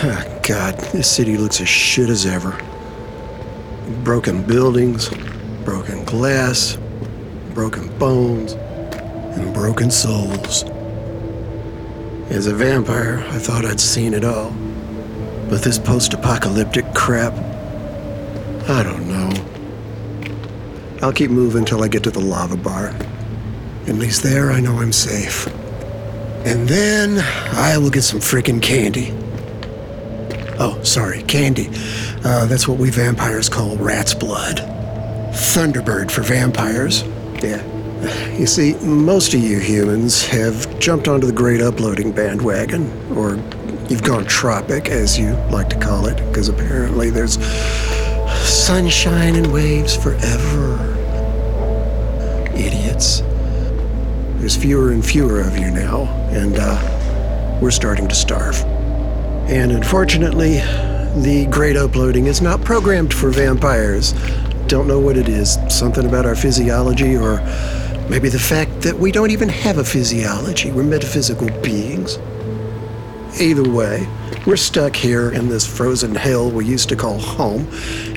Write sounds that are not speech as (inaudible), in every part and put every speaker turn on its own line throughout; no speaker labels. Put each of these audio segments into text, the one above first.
Oh, God, this city looks as shit as ever. Broken buildings, broken glass, broken bones, and broken souls. As a vampire, I thought I'd seen it all. But this post apocalyptic crap, I don't know. I'll keep moving till I get to the lava bar. At least there I know I'm safe. And then I will get some freaking candy. Oh, sorry, candy. Uh, that's what we vampires call rat's blood. Thunderbird for vampires. Yeah. You see, most of you humans have jumped onto the great uploading bandwagon, or you've gone tropic, as you like to call it, because apparently there's sunshine and waves forever. Idiots. There's fewer and fewer of you now, and uh, we're starting to starve. And unfortunately, the great uploading is not programmed for vampires. Don't know what it is. Something about our physiology, or maybe the fact that we don't even have a physiology. We're metaphysical beings. Either way, we're stuck here in this frozen hell we used to call home,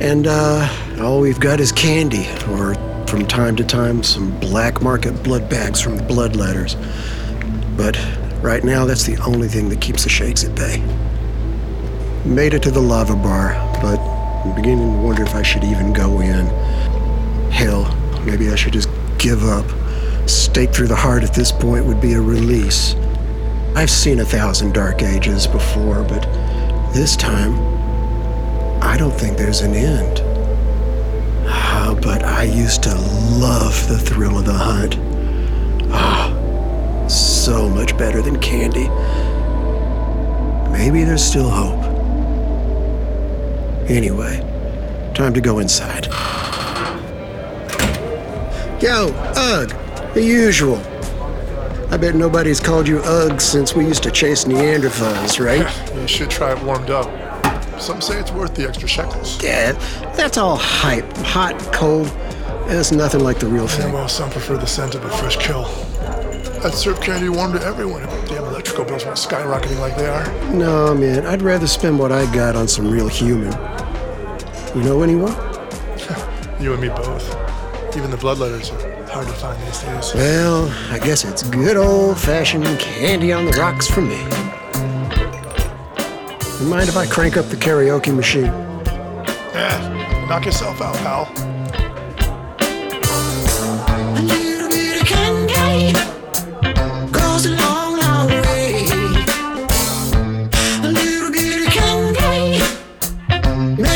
and uh, all we've got is candy, or from time to time, some black market blood bags from the bloodletters. But right now, that's the only thing that keeps the shakes at bay. Made it to the lava bar, but I'm beginning to wonder if I should even go in. Hell, maybe I should just give up. Stake through the heart at this point would be a release. I've seen a thousand dark ages before, but this time, I don't think there's an end. Ah, but I used to love the thrill of the hunt. Ah, so much better than candy. Maybe there's still hope. Anyway, time to go inside. Yo, Ugg, the usual. I bet nobody's called you Ugg since we used to chase Neanderthals, right? (laughs)
You should try it warmed up. Some say it's worth the extra shekels.
Yeah, that's all hype. Hot, cold. It's nothing like the real
Yeah,
thing.
well, some prefer the scent of a fresh kill. I'd serve candy warm to everyone damn electrical bills weren't skyrocketing like they are.
No, man, I'd rather spend what I got on some real human. You know anyone? (laughs)
You and me both. Even the bloodletters are hard to find these days.
Well, I guess it's good old fashioned candy on the rocks for me. You mind if I crank up the karaoke machine?
Yeah, knock yourself out, pal.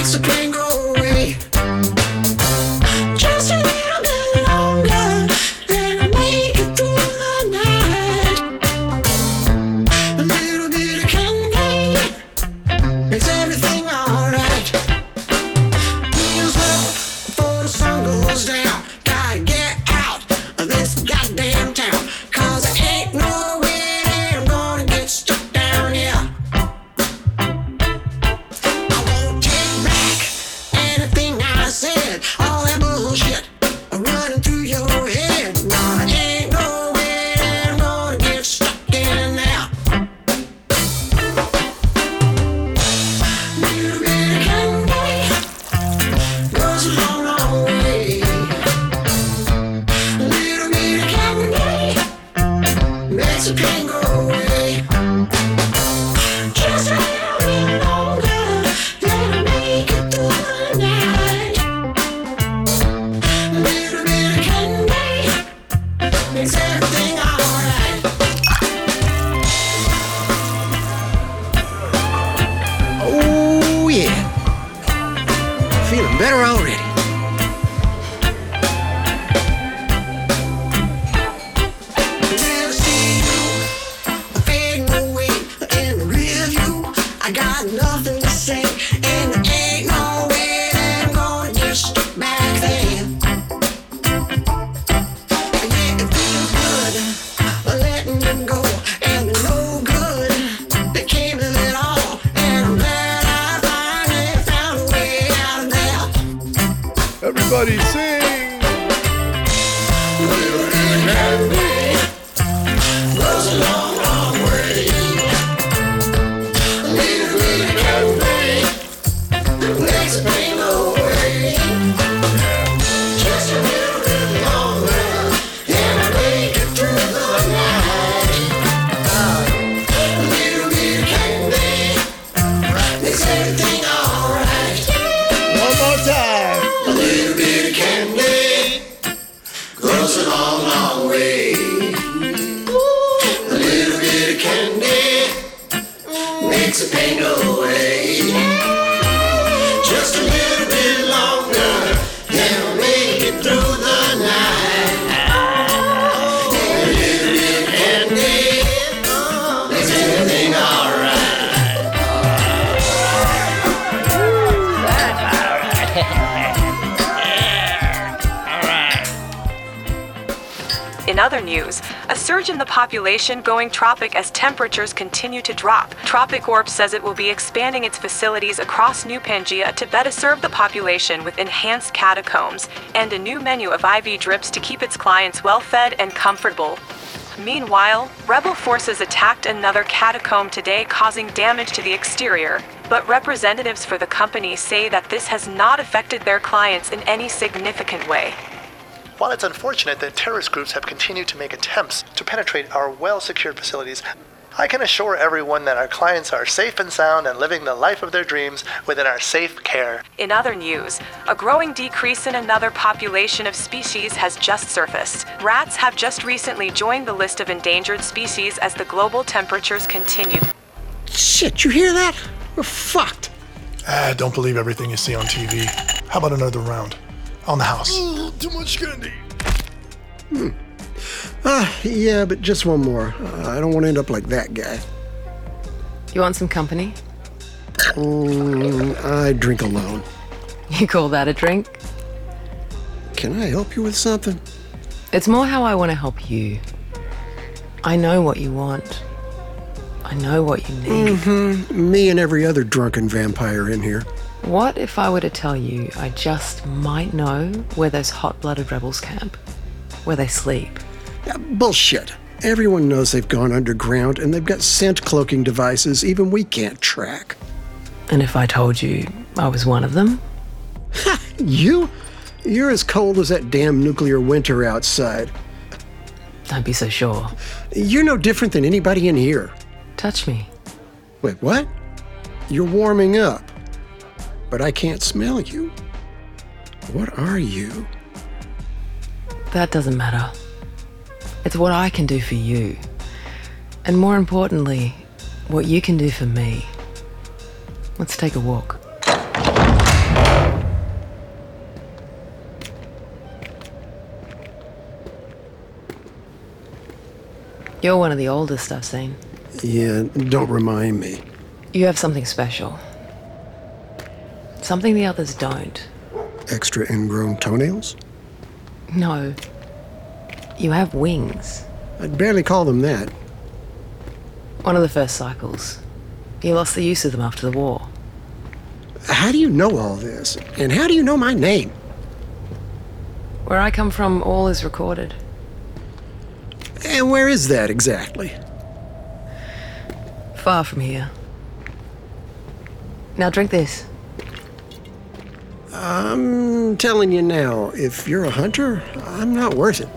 Makes a pain
news, a surge in the population going tropic as temperatures continue to drop. Tropic Orb says it will be expanding its facilities across New Pangaea to better serve the population with enhanced catacombs and a new menu of IV drips to keep its clients well fed and comfortable. Meanwhile, rebel forces attacked another catacomb today, causing damage to the exterior. But representatives for the company say that this has not affected their clients in any significant way.
While it's unfortunate that terrorist groups have continued to make attempts to penetrate our well secured facilities, I can assure everyone that our clients are safe and sound and living the life of their dreams within our safe care.
In other news, a growing decrease in another population of species has just surfaced. Rats have just recently joined the list of endangered species as the global temperatures continue.
Shit, you hear that? We're fucked.
Ah, don't believe everything you see on TV. How about another round? On the house.
too much candy. Ah, yeah, but just one more. Uh, I don't want to end up like that guy.
You want some company?
Mm, I drink alone. (laughs)
You call that a drink?
Can I help you with something?
It's more how I want to help you. I know what you want. I know what you need.
Me and every other drunken vampire in here.
What if I were to tell you I just might know where those hot blooded rebels camp? Where they sleep?
Yeah, bullshit. Everyone knows they've gone underground and they've got scent cloaking devices even we can't track.
And if I told you I was one of them?
You? You're as cold as that damn nuclear winter outside.
Don't be so sure.
You're no different than anybody in here.
Touch me.
Wait, what? You're warming up. But I can't smell you. What are you?
That doesn't matter. It's what I can do for you. And more importantly, what you can do for me. Let's take a walk. You're one of the oldest I've seen.
Yeah, don't remind me.
You have something special. Something the others don't.
Extra ingrown toenails?
No. You have wings.
I'd barely call them that.
One of the first cycles. You lost the use of them after the war.
How do you know all this? And how do you know my name?
Where I come from, all is recorded.
And where is that exactly?
Far from here. Now drink this.
I'm telling you now, if you're a hunter, I'm not worth it.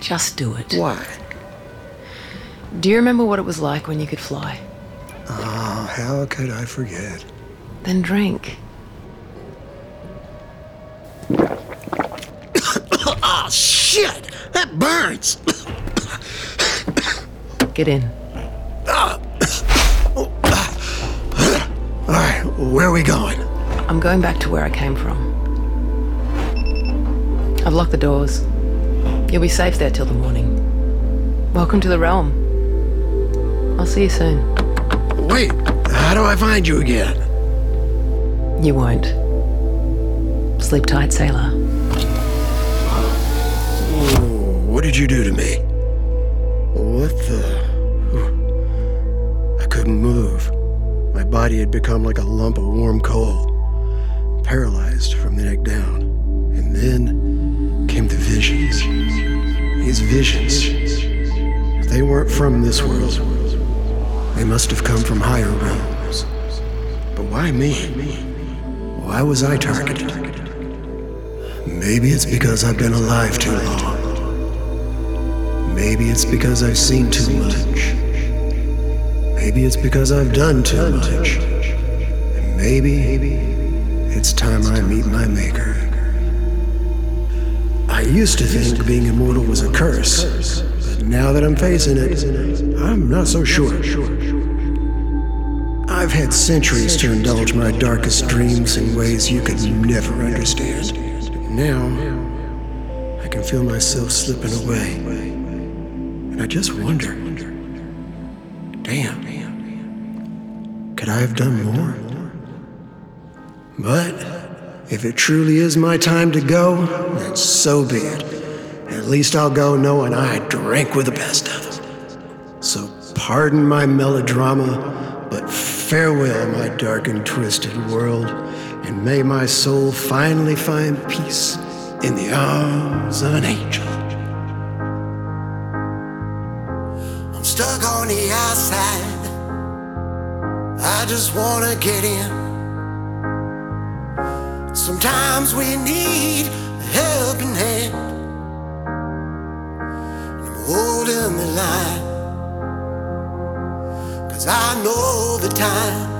Just do it.
Why?
Do you remember what it was like when you could fly?
Oh, how could I forget?
Then drink.
Oh, (coughs) shit! That burns! (coughs)
Get in. Ah. (coughs)
All right, where are we going?
I'm going back to where I came from. I've locked the doors. You'll be safe there till the morning. Welcome to the realm. I'll see you soon.
Wait, how do I find you again?
You won't. Sleep tight, sailor.
What did you do to me? What the? I couldn't move. My body had become like a lump of warm coal, paralyzed from the neck down. And then came the visions. These visions. If they weren't from this world, they must have come from higher realms. But why me? Why was I targeted? Maybe it's because I've been alive too long. Maybe it's because I've seen too much. Maybe it's because I've done too much. And maybe it's time I meet my maker. I used to think being immortal was a curse, but now that I'm facing it, I'm not so sure. I've had centuries to indulge my darkest dreams in ways you could never understand. Now, I can feel myself slipping away. And I just wonder damn, could I have done more? But if it truly is my time to go, then so be it. At
least I'll go knowing I drank with the best of them. So pardon my melodrama, but farewell, my dark and twisted world, and may my soul finally find peace in the arms of an angel.
I'm stuck on the outside. I just wanna get in. Sometimes we need a helping hand. I'm holding the line. Cause I know the time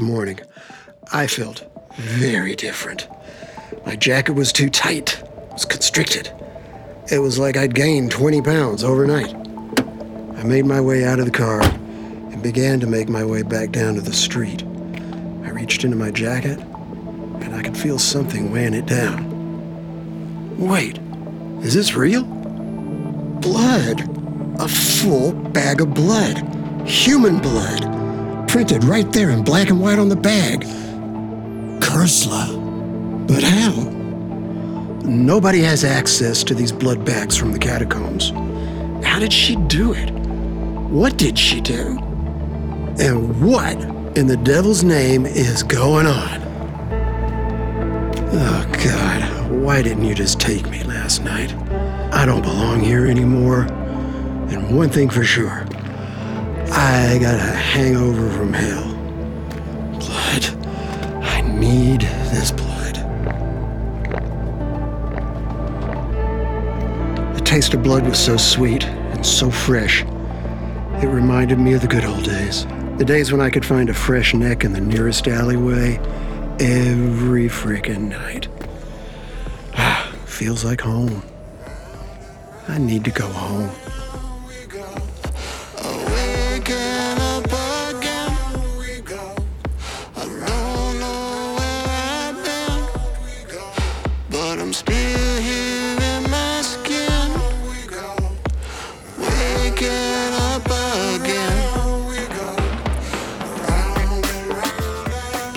morning, I felt very different. My jacket was too tight, it was constricted. It was like I'd gained 20 pounds overnight. I made my way out of the car and began to make my way back down to the street. I reached into my jacket and I could feel something weighing it down. Wait, is this real? Blood. A full bag of blood. Human blood. Printed right there in black and white on the bag. Kursla. But how? Nobody has access to these blood bags from the catacombs. How did she do it? What did she do? And what in the devil's name is going on? Oh, God, why didn't you just take me last night? I don't belong here anymore. And one thing for sure I got a hangover from hell. Blood. I need this blood. The taste of blood was so sweet and so fresh. It reminded me of the good old days. The days when I could find a fresh neck in the nearest alleyway every freaking night. (sighs) Feels like home. I need to go home.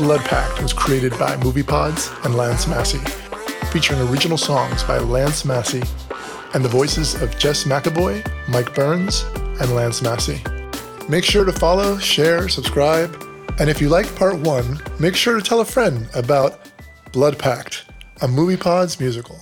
Blood Pact was created by MoviePods and Lance Massey, featuring original songs by Lance Massey and the voices of Jess McAvoy, Mike Burns, and Lance Massey. Make sure to follow, share, subscribe, and if you liked part one, make sure to tell a friend about Blood Pact, a MoviePods musical.